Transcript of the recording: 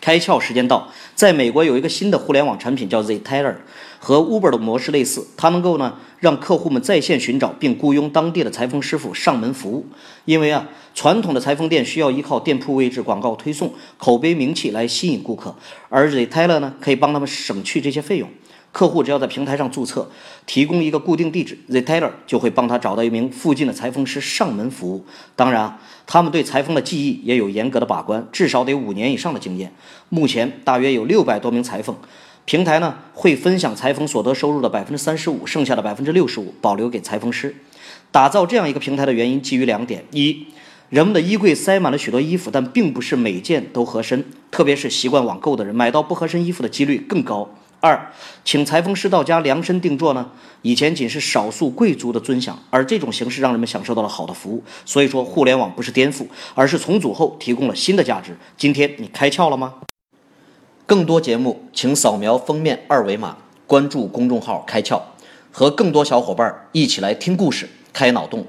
开窍时间到，在美国有一个新的互联网产品叫 Zteller，和 Uber 的模式类似，它能够呢让客户们在线寻找并雇佣当地的裁缝师傅上门服务。因为啊，传统的裁缝店需要依靠店铺位置、广告推送、口碑名气来吸引顾客，而 Zteller 呢可以帮他们省去这些费用。客户只要在平台上注册，提供一个固定地址，Zteller 就会帮他找到一名附近的裁缝师上门服务。当然啊，他们对裁缝的技艺也有严格的把关，至少得五年以上的经验。目前大约有六百多名裁缝，平台呢会分享裁缝所得收入的百分之三十五，剩下的百分之六十五保留给裁缝师。打造这样一个平台的原因基于两点：一，人们的衣柜塞满了许多衣服，但并不是每件都合身，特别是习惯网购的人，买到不合身衣服的几率更高。二，请裁缝师到家量身定做呢？以前仅是少数贵族的尊享，而这种形式让人们享受到了好的服务。所以说，互联网不是颠覆，而是重组后提供了新的价值。今天你开窍了吗？更多节目，请扫描封面二维码，关注公众号“开窍”，和更多小伙伴一起来听故事、开脑洞。